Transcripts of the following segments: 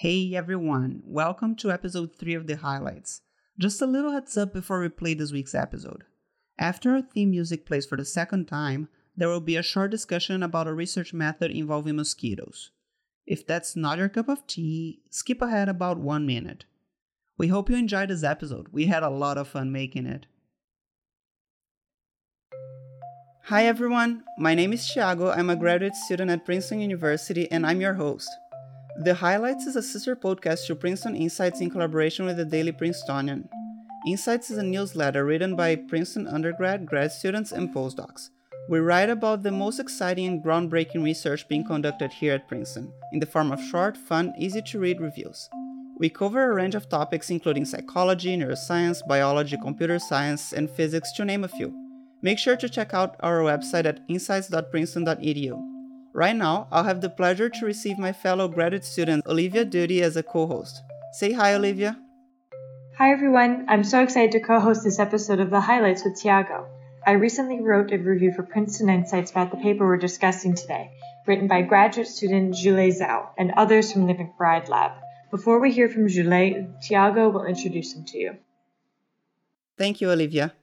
Hey everyone, welcome to episode 3 of The Highlights. Just a little heads up before we play this week's episode. After our theme music plays for the second time, there will be a short discussion about a research method involving mosquitoes. If that's not your cup of tea, skip ahead about one minute. We hope you enjoyed this episode. We had a lot of fun making it. Hi everyone, my name is Thiago. I'm a graduate student at Princeton University and I'm your host. The Highlights is a sister podcast to Princeton Insights in collaboration with the Daily Princetonian. Insights is a newsletter written by Princeton undergrad, grad students, and postdocs. We write about the most exciting and groundbreaking research being conducted here at Princeton, in the form of short, fun, easy to read reviews. We cover a range of topics including psychology, neuroscience, biology, computer science, and physics, to name a few. Make sure to check out our website at insights.princeton.edu. Right now, I'll have the pleasure to receive my fellow graduate student Olivia Duty as a co host. Say hi, Olivia. Hi, everyone. I'm so excited to co host this episode of The Highlights with Tiago. I recently wrote a review for Princeton Insights about the paper we're discussing today, written by graduate student Julie Zhao and others from the McBride Lab. Before we hear from Julie, Tiago will introduce him to you. Thank you, Olivia.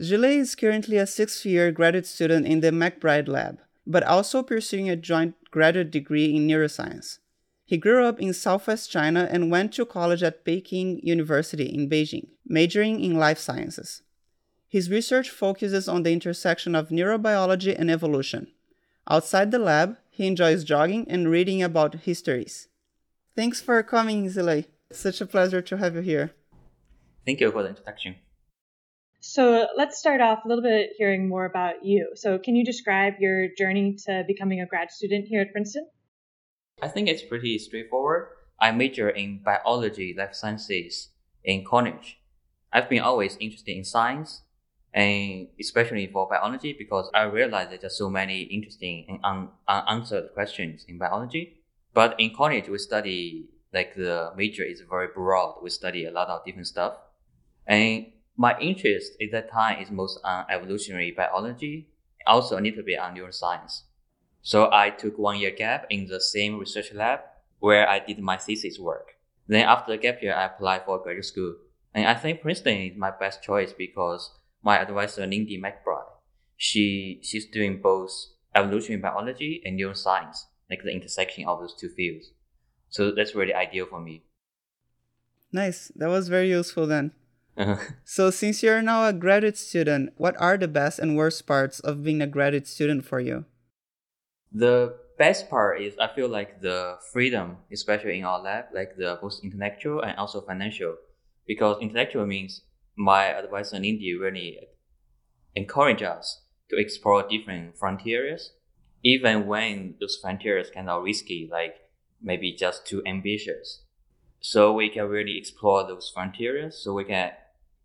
Julie is currently a sixth year graduate student in the McBride Lab but also pursuing a joint graduate degree in neuroscience. He grew up in southwest China and went to college at Peking University in Beijing, majoring in life sciences. His research focuses on the intersection of neurobiology and evolution. Outside the lab, he enjoys jogging and reading about histories. Thanks for coming, Zile. It's such a pleasure to have you here. Thank you for the introduction. So let's start off a little bit hearing more about you. So, can you describe your journey to becoming a grad student here at Princeton? I think it's pretty straightforward. I major in biology, life sciences in college. I've been always interested in science, and especially for biology because I realized there's so many interesting and un- unanswered questions in biology. But in college, we study like the major is very broad. We study a lot of different stuff, and my interest at that time is most on evolutionary biology, also a little bit on neuroscience. So I took one year gap in the same research lab where I did my thesis work. Then after the gap year, I applied for graduate school. And I think Princeton is my best choice because my advisor, Lindy McBride, she, she's doing both evolutionary biology and neuroscience, like the intersection of those two fields. So that's really ideal for me. Nice. That was very useful then. Uh-huh. So, since you're now a graduate student, what are the best and worst parts of being a graduate student for you? The best part is I feel like the freedom, especially in our lab, like the both intellectual and also financial. Because intellectual means my advisor Lindy really encourage us to explore different frontiers, even when those frontiers kind of risky, like maybe just too ambitious. So we can really explore those frontiers so we can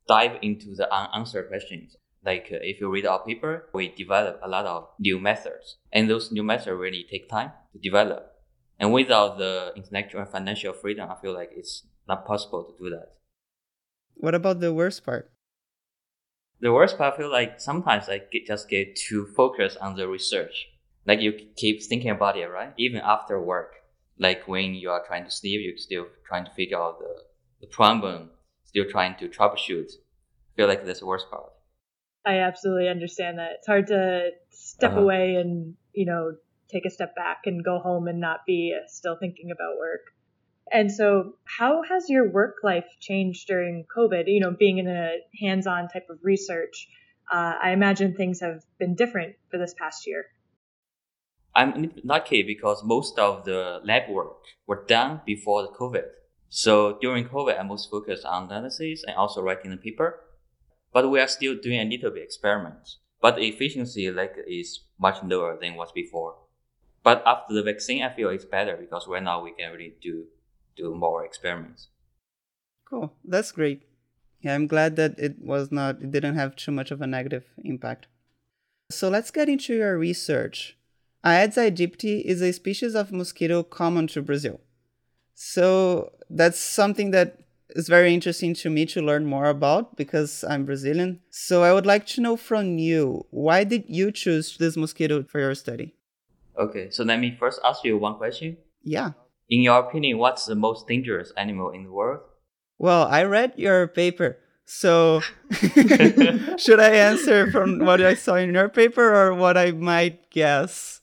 dive into the unanswered questions. Like uh, if you read our paper, we develop a lot of new methods, and those new methods really take time to develop. And without the intellectual and financial freedom, I feel like it's not possible to do that. What about the worst part? The worst part, I feel like sometimes I get, just get too focused on the research. Like you keep thinking about it, right? Even after work. Like when you are trying to sleep, you're still trying to figure out the, the problem still trying to troubleshoot. I feel like that's the worst part. I absolutely understand that. It's hard to step uh-huh. away and, you know, take a step back and go home and not be still thinking about work. And so, how has your work life changed during COVID? You know, being in a hands on type of research, uh, I imagine things have been different for this past year. I'm lucky because most of the lab work were done before the COVID. So during COVID, I most focused on analysis and also writing the paper. But we are still doing a little bit experiments. But the efficiency like is much lower than was before. But after the vaccine, I feel it's better because right now we can really do do more experiments. Cool, that's great. Yeah, I'm glad that it was not it didn't have too much of a negative impact. So let's get into your research. Aedes aegypti is a species of mosquito common to Brazil. So that's something that is very interesting to me to learn more about because I'm Brazilian. So I would like to know from you why did you choose this mosquito for your study? Okay, so let me first ask you one question. Yeah. in your opinion, what's the most dangerous animal in the world? Well, I read your paper. So, should I answer from what I saw in your paper or what I might guess?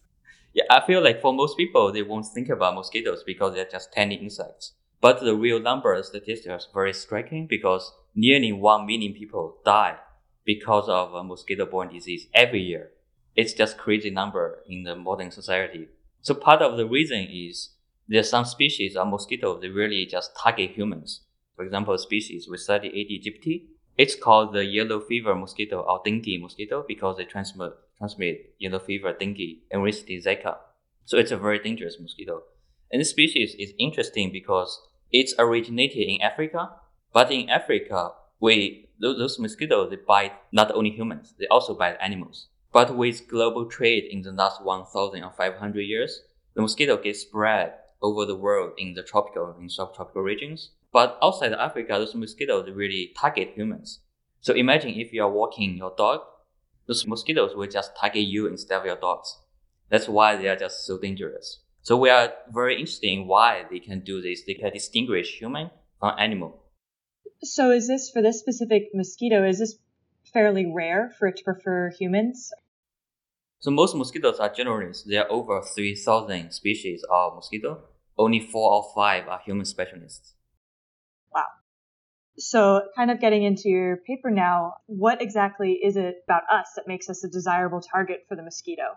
Yeah, I feel like for most people, they won't think about mosquitoes because they're just tiny insects. But the real number statistics are very striking because nearly 1 million people die because of a mosquito-borne disease every year. It's just crazy number in the modern society. So part of the reason is there's some species of mosquitoes that really just target humans. For example, species we study Aedes aegypti. It's called the yellow fever mosquito or dengue mosquito because they transmit, transmit yellow fever, dengue, and recently Zika. So it's a very dangerous mosquito. And this species is interesting because it's originated in Africa, but in Africa, we those, those mosquitoes they bite not only humans, they also bite animals. But with global trade in the last 1,500 years, the mosquito gets spread over the world in the tropical and subtropical regions. But outside Africa, those mosquitoes really target humans. So imagine if you are walking your dog, those mosquitoes will just target you instead of your dogs. That's why they are just so dangerous. So we are very interested in why they can do this. They can distinguish human from animal. So is this for this specific mosquito? Is this fairly rare for it to prefer humans? So most mosquitoes are generalists. There are over 3,000 species of mosquito. Only four or five are human specialists. So kind of getting into your paper now, what exactly is it about us that makes us a desirable target for the mosquito?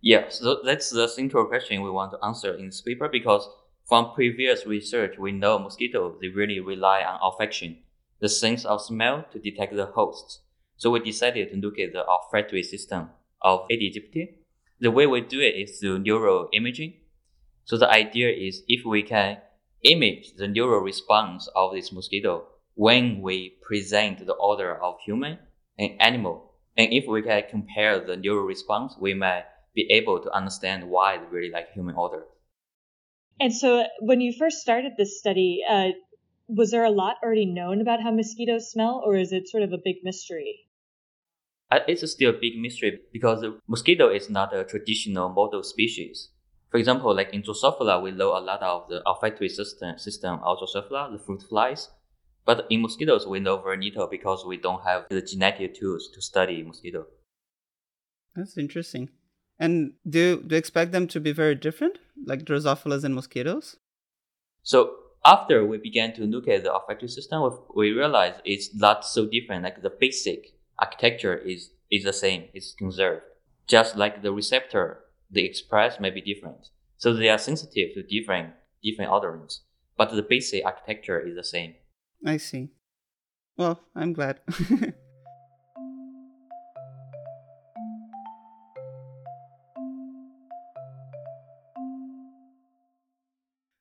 Yeah, so that's the central question we want to answer in this paper because from previous research, we know mosquitoes, they really rely on olfaction, the sense of smell to detect the hosts. So we decided to look at the olfactory system of Aedes aegypti. The way we do it is through neural imaging. So the idea is if we can image the neural response of this mosquito when we present the odor of human and animal, and if we can compare the neural response, we may be able to understand why they really like human odor. And so when you first started this study, uh, was there a lot already known about how mosquitoes smell, or is it sort of a big mystery? Uh, it's still a big mystery because the mosquito is not a traditional model species. For example, like in Drosophila, we know a lot of the olfactory system, system of Drosophila, the fruit flies. But in mosquitoes, we know very little because we don't have the genetic tools to study mosquito. That's interesting. And do, do you expect them to be very different, like Drosophilas and mosquitoes? So after we began to look at the olfactory system, we realized it's not so different. Like the basic architecture is, is the same, it's conserved. Just like the receptor, the express may be different. So they are sensitive to different, different odorants, but the basic architecture is the same. I see. Well, I'm glad.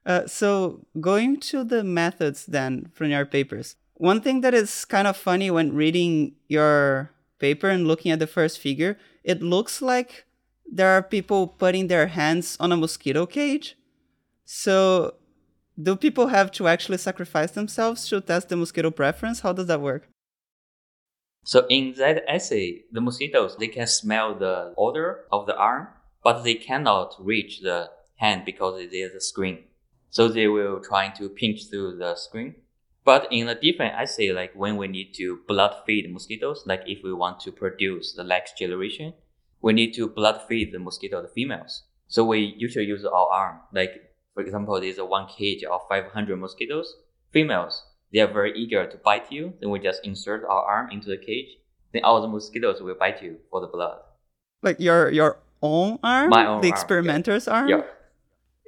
uh, so, going to the methods then from your papers, one thing that is kind of funny when reading your paper and looking at the first figure, it looks like there are people putting their hands on a mosquito cage. So, do people have to actually sacrifice themselves to test the mosquito preference? How does that work? So in that assay, the mosquitoes they can smell the odor of the arm, but they cannot reach the hand because it is a screen. So they will try to pinch through the screen but in a different assay, like when we need to blood feed mosquitoes, like if we want to produce the next generation, we need to blood feed the mosquito, the females. So we usually use our arm. Like, for example, there's a one cage of 500 mosquitoes, females. They are very eager to bite you. Then we just insert our arm into the cage. Then all the mosquitoes will bite you for the blood. Like your your own arm? My own the arm, experimenter's yeah. arm? Yeah.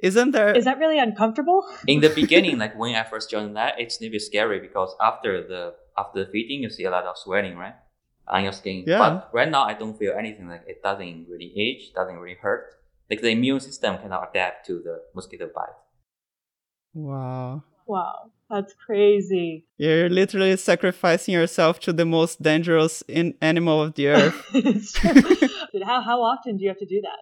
Isn't there Is that really uncomfortable? in the beginning, like when I first joined that, it's a little bit scary because after the after the feeding, you see a lot of swelling, right, on your skin. Yeah. But right now, I don't feel anything. Like it doesn't really itch, doesn't really hurt. Like the immune system cannot adapt to the mosquito bite. Wow. Wow, that's crazy. You're literally sacrificing yourself to the most dangerous in- animal of the earth. How, how often do you have to do that?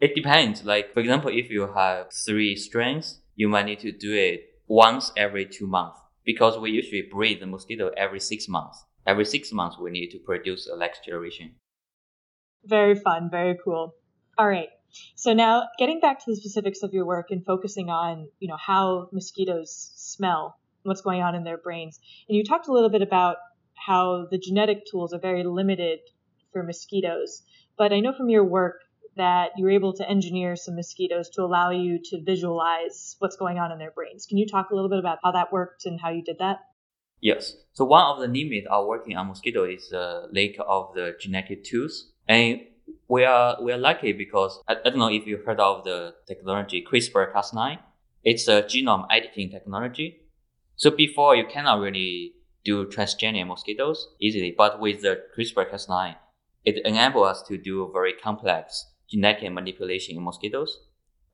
It depends. Like for example, if you have three strains, you might need to do it once every two months because we usually breed the mosquito every six months. Every six months, we need to produce a next generation. Very fun, very cool. All right. So now getting back to the specifics of your work and focusing on, you know, how mosquitoes smell, what's going on in their brains. And you talked a little bit about how the genetic tools are very limited for mosquitoes. But I know from your work that you were able to engineer some mosquitoes to allow you to visualize what's going on in their brains. Can you talk a little bit about how that worked and how you did that? Yes. So one of the limits of working on mosquito is the lack of the genetic tools. And we are we are lucky because I, I don't know if you heard of the technology CRISPR-Cas9. It's a genome editing technology. So before you cannot really do transgenic mosquitoes easily, but with the CRISPR-Cas9, it enables us to do very complex genetic manipulation in mosquitoes.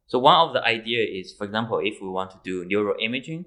So one of the idea is, for example, if we want to do neuroimaging,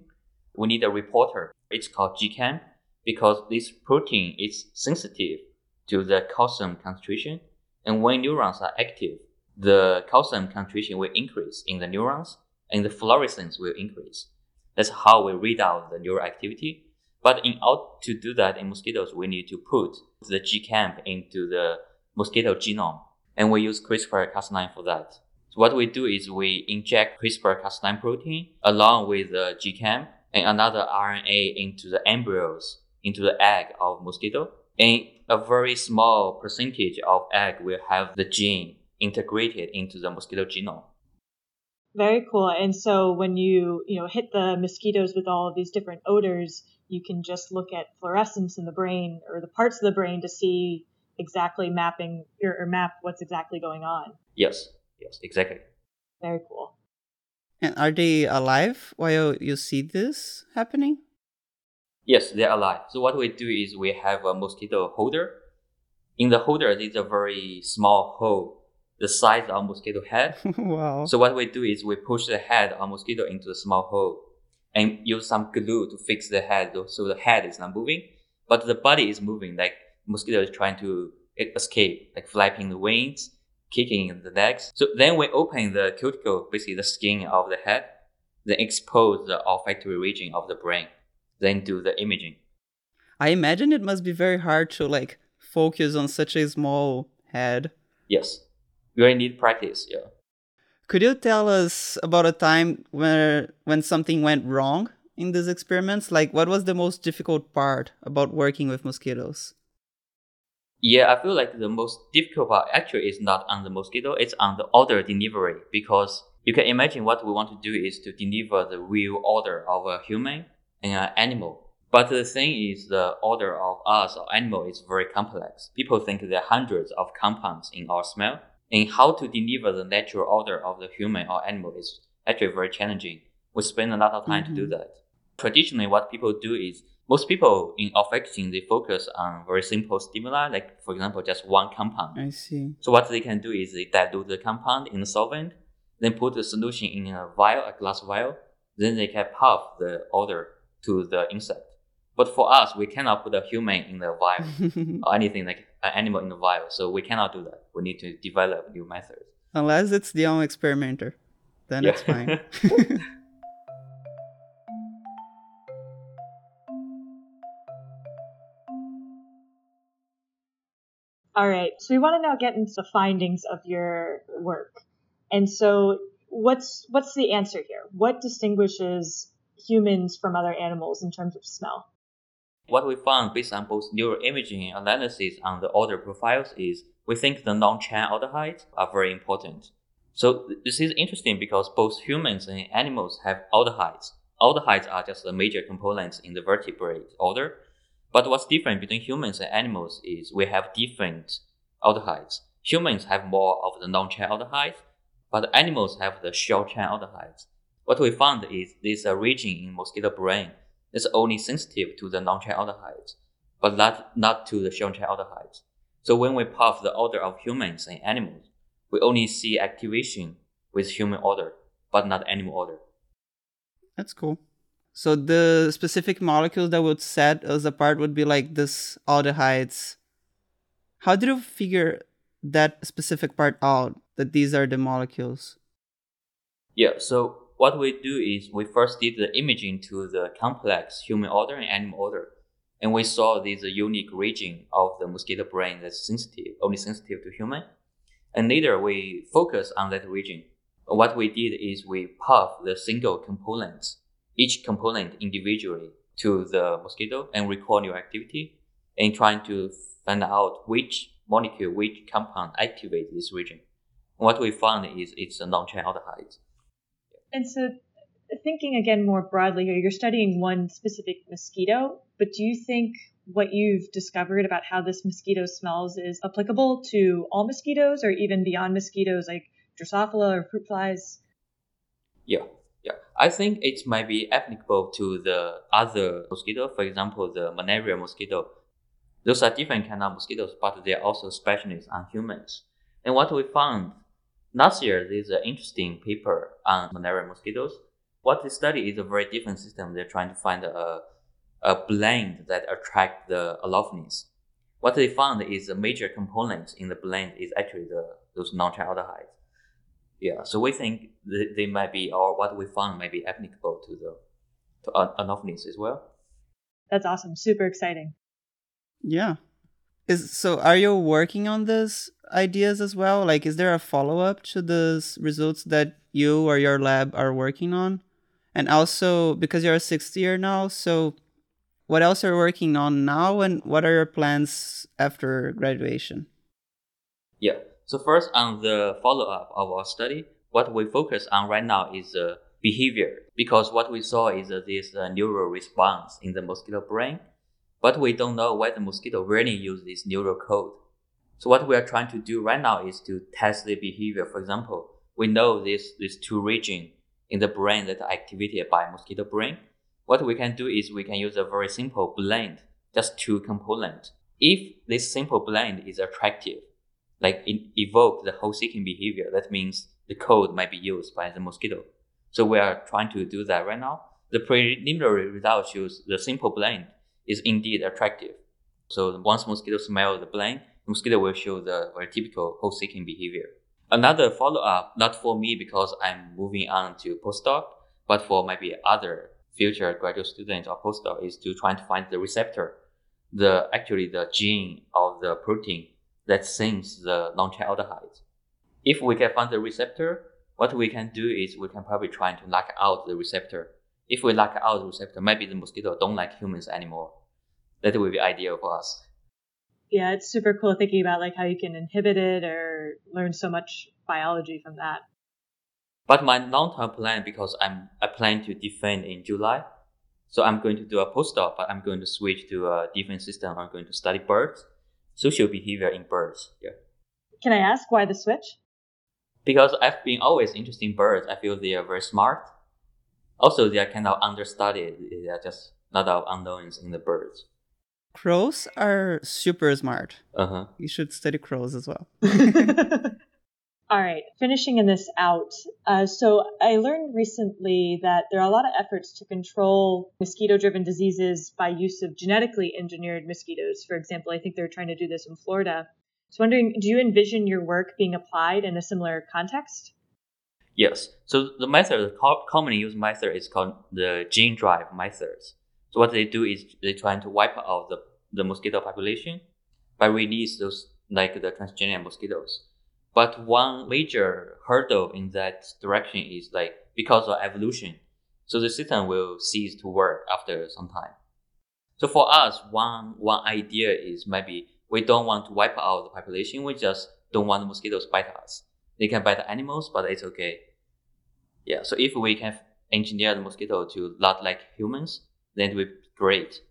we need a reporter. It's called GCAM because this protein is sensitive to the calcium concentration. And when neurons are active, the calcium concentration will increase in the neurons and the fluorescence will increase. That's how we read out the neural activity. But in order to do that in mosquitoes, we need to put the GCAM into the mosquito genome. And we use CRISPR-Cas9 for that. So what we do is we inject CRISPR-Cas9 protein along with the GCAM and another RNA into the embryos, into the egg of mosquito. And a very small percentage of egg will have the gene integrated into the mosquito genome. Very cool. And so when you, you know, hit the mosquitoes with all of these different odors, you can just look at fluorescence in the brain or the parts of the brain to see exactly mapping or, or map what's exactly going on. Yes. Yes, exactly. Very cool. And are they alive while you see this happening? Yes, they're alive. So what we do is we have a mosquito holder. In the holder, there's a very small hole, the size of mosquito head. wow. So what we do is we push the head of mosquito into the small hole and use some glue to fix the head so the head is not moving, but the body is moving like mosquito is trying to escape, like flapping the wings kicking the legs. So then we open the cuticle, basically the skin of the head, then expose the olfactory region of the brain, then do the imaging. I imagine it must be very hard to like focus on such a small head. Yes. You really need practice, yeah. Could you tell us about a time where when something went wrong in these experiments? Like what was the most difficult part about working with mosquitoes? Yeah, I feel like the most difficult part actually is not on the mosquito, it's on the order delivery because you can imagine what we want to do is to deliver the real order of a human and an animal. But the thing is, the order of us or animal is very complex. People think there are hundreds of compounds in our smell, and how to deliver the natural order of the human or animal is actually very challenging. We spend a lot of time mm-hmm. to do mm-hmm. that. Traditionally, what people do is most people in olfacting they focus on very simple stimuli, like for example, just one compound. I see. So what they can do is they dilute the compound in a solvent, then put the solution in a vial, a glass vial, then they can puff the odor to the insect. But for us, we cannot put a human in the vial or anything like an animal in the vial. So we cannot do that. We need to develop new methods. Unless it's the own experimenter, then yeah. it's fine. All right. So we want to now get into the findings of your work. And so what's what's the answer here? What distinguishes humans from other animals in terms of smell? What we found based on both neuroimaging analysis on the odor profiles is we think the non-chain aldehydes are very important. So this is interesting because both humans and animals have aldehydes. Aldehydes are just the major components in the vertebrate order. But what's different between humans and animals is we have different aldehydes. Humans have more of the non-chain aldehydes, but animals have the short chain aldehydes. What we found is there's a uh, region in mosquito brain that's only sensitive to the non-chain aldehydes, but not, not to the short chain aldehydes. So when we puff the odor of humans and animals, we only see activation with human odor, but not animal odor. That's cool. So the specific molecules that would set us apart would be like this aldehydes. How did you figure that specific part out that these are the molecules? Yeah, so what we do is we first did the imaging to the complex human order and animal order. And we saw this unique region of the mosquito brain that's sensitive, only sensitive to human. And later we focus on that region. What we did is we puff the single components, each component individually to the mosquito and record new activity and trying to find out which molecule, which compound activates this region. What we found is it's a non-chain aldehyde. And so thinking again more broadly here, you're studying one specific mosquito, but do you think what you've discovered about how this mosquito smells is applicable to all mosquitoes or even beyond mosquitoes like Drosophila or fruit flies? Yeah, yeah. I think it might be applicable to the other mosquito, for example, the malaria mosquito. Those are different kind of mosquitoes, but they are also specialists on humans. And what we found last year, there's an interesting paper on malaria mosquitoes. What they study is a very different system. They're trying to find a a blend that attract the allophilins. What they found is a major component in the blend is actually the those non-chain aldehydes. Yeah, so we think they might be, or what we found might be applicable to the to anopheles as well. That's awesome. Super exciting. Yeah. Is so are you working on these ideas as well? Like is there a follow-up to those results that you or your lab are working on? And also because you're a sixth year now, so what else are you working on now and what are your plans after graduation? Yeah. So first on the follow-up of our study, what we focus on right now is uh, behavior because what we saw is uh, this uh, neural response in the mosquito brain, but we don't know whether mosquito really use this neural code. So what we are trying to do right now is to test the behavior. For example, we know this these two regions in the brain that are activated by mosquito brain what we can do is we can use a very simple blend, just two components. If this simple blend is attractive, like evoke the hole seeking behavior, that means the code might be used by the mosquito. So we are trying to do that right now. The preliminary result shows the simple blend is indeed attractive. So once mosquito smell the blend, mosquito will show the very typical host seeking behavior. Another follow up, not for me because I'm moving on to postdoc, but for maybe other future graduate students or postdoc is to try to find the receptor, the actually the gene of the protein that sings the non-chain aldehyde. If we can find the receptor, what we can do is we can probably try to lock out the receptor. If we lock out the receptor, maybe the mosquito don't like humans anymore. That would be ideal for us. Yeah, it's super cool thinking about like how you can inhibit it or learn so much biology from that. But my long-term plan, because I'm I plan to defend in July, so I'm going to do a postdoc, but I'm going to switch to a different system. I'm going to study birds, social behavior in birds. Yeah. Can I ask why the switch? Because I've been always interested in birds. I feel they are very smart. Also, they are kind of understudied. They are just not of unknowns in the birds. Crows are super smart. Uh huh. You should study crows as well. All right, finishing in this out. Uh, so I learned recently that there are a lot of efforts to control mosquito driven diseases by use of genetically engineered mosquitoes. For example, I think they're trying to do this in Florida. So wondering, do you envision your work being applied in a similar context? Yes. So the method, the commonly used method is called the gene drive methods. So what they do is they try to wipe out the, the mosquito population by release those like the transgenic mosquitoes. But one major hurdle in that direction is like because of evolution. So the system will cease to work after some time. So for us, one, one idea is maybe we don't want to wipe out the population. We just don't want the mosquitoes bite us. They can bite animals, but it's okay. Yeah. So if we can engineer the mosquito to not like humans, then it would be great.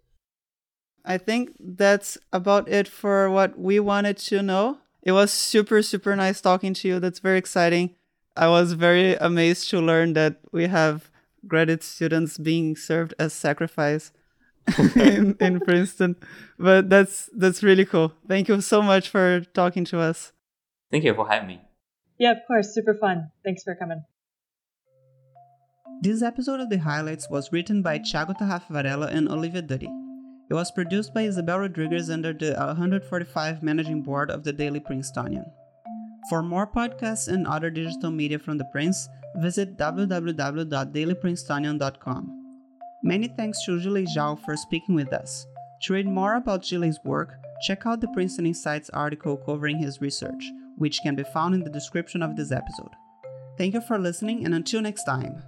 I think that's about it for what we wanted to know. It was super, super nice talking to you. That's very exciting. I was very amazed to learn that we have graduate students being served as sacrifice in, in Princeton. But that's that's really cool. Thank you so much for talking to us. Thank you for having me. Yeah, of course. Super fun. Thanks for coming. This episode of The Highlights was written by Thiago Tarraf Varela and Olivia Duddy. It was produced by Isabel Rodriguez under the 145 Managing Board of the Daily Princetonian. For more podcasts and other digital media from the Prince, visit www.dailyprincetonian.com. Many thanks to Julie Zhao for speaking with us. To read more about Julie's work, check out the Princeton Insights article covering his research, which can be found in the description of this episode. Thank you for listening, and until next time.